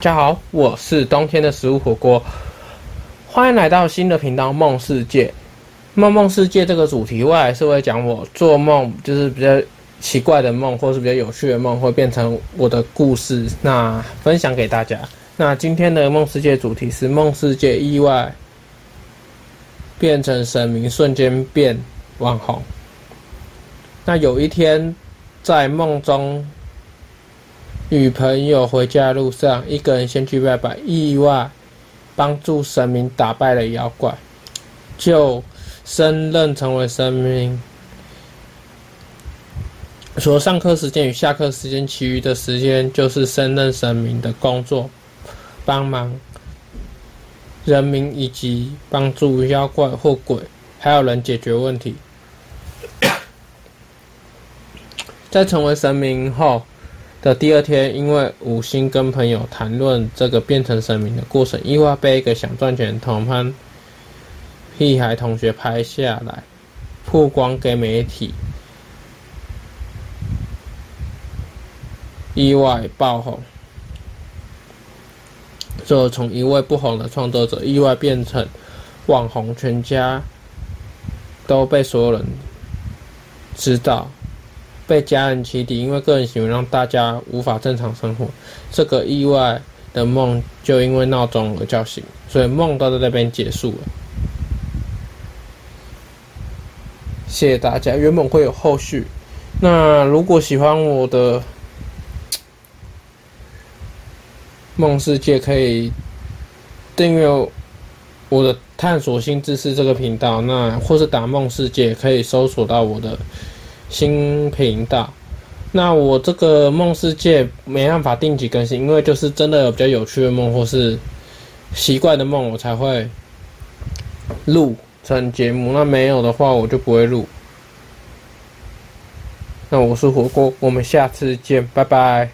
大家好，我是冬天的食物火锅，欢迎来到新的频道梦世界。梦梦世界这个主题，未来是会讲我做梦，就是比较奇怪的梦，或是比较有趣的梦，会变成我的故事，那分享给大家。那今天的梦世界主题是梦世界意外变成神明，瞬间变网红。那有一天在梦中。与朋友回家的路上，一个人先去拜拜，意外帮助神明打败了妖怪，就升任成为神明。除了上课时间与下课时间，其余的时间就是升任神明的工作，帮忙人民以及帮助妖怪或鬼，还有人解决问题。在成为神明后。的第二天，因为无心跟朋友谈论这个变成神明的过程，意外被一个想赚钱的同班屁孩同学拍下来，曝光给媒体，意外爆红。最后从一位不红的创作者，意外变成网红，全家都被所有人知道。被家人起底，因为个人行为让大家无法正常生活。这个意外的梦就因为闹钟而叫醒，所以梦都在那边结束了。谢谢大家，原本会有后续。那如果喜欢我的梦世界，可以订阅我的探索新知识这个频道。那或是打梦世界，可以搜索到我的。新频道，那我这个梦世界没办法定期更新，因为就是真的有比较有趣的梦或是奇怪的梦，我才会录成节目。那没有的话，我就不会录。那我是火锅，我们下次见，拜拜。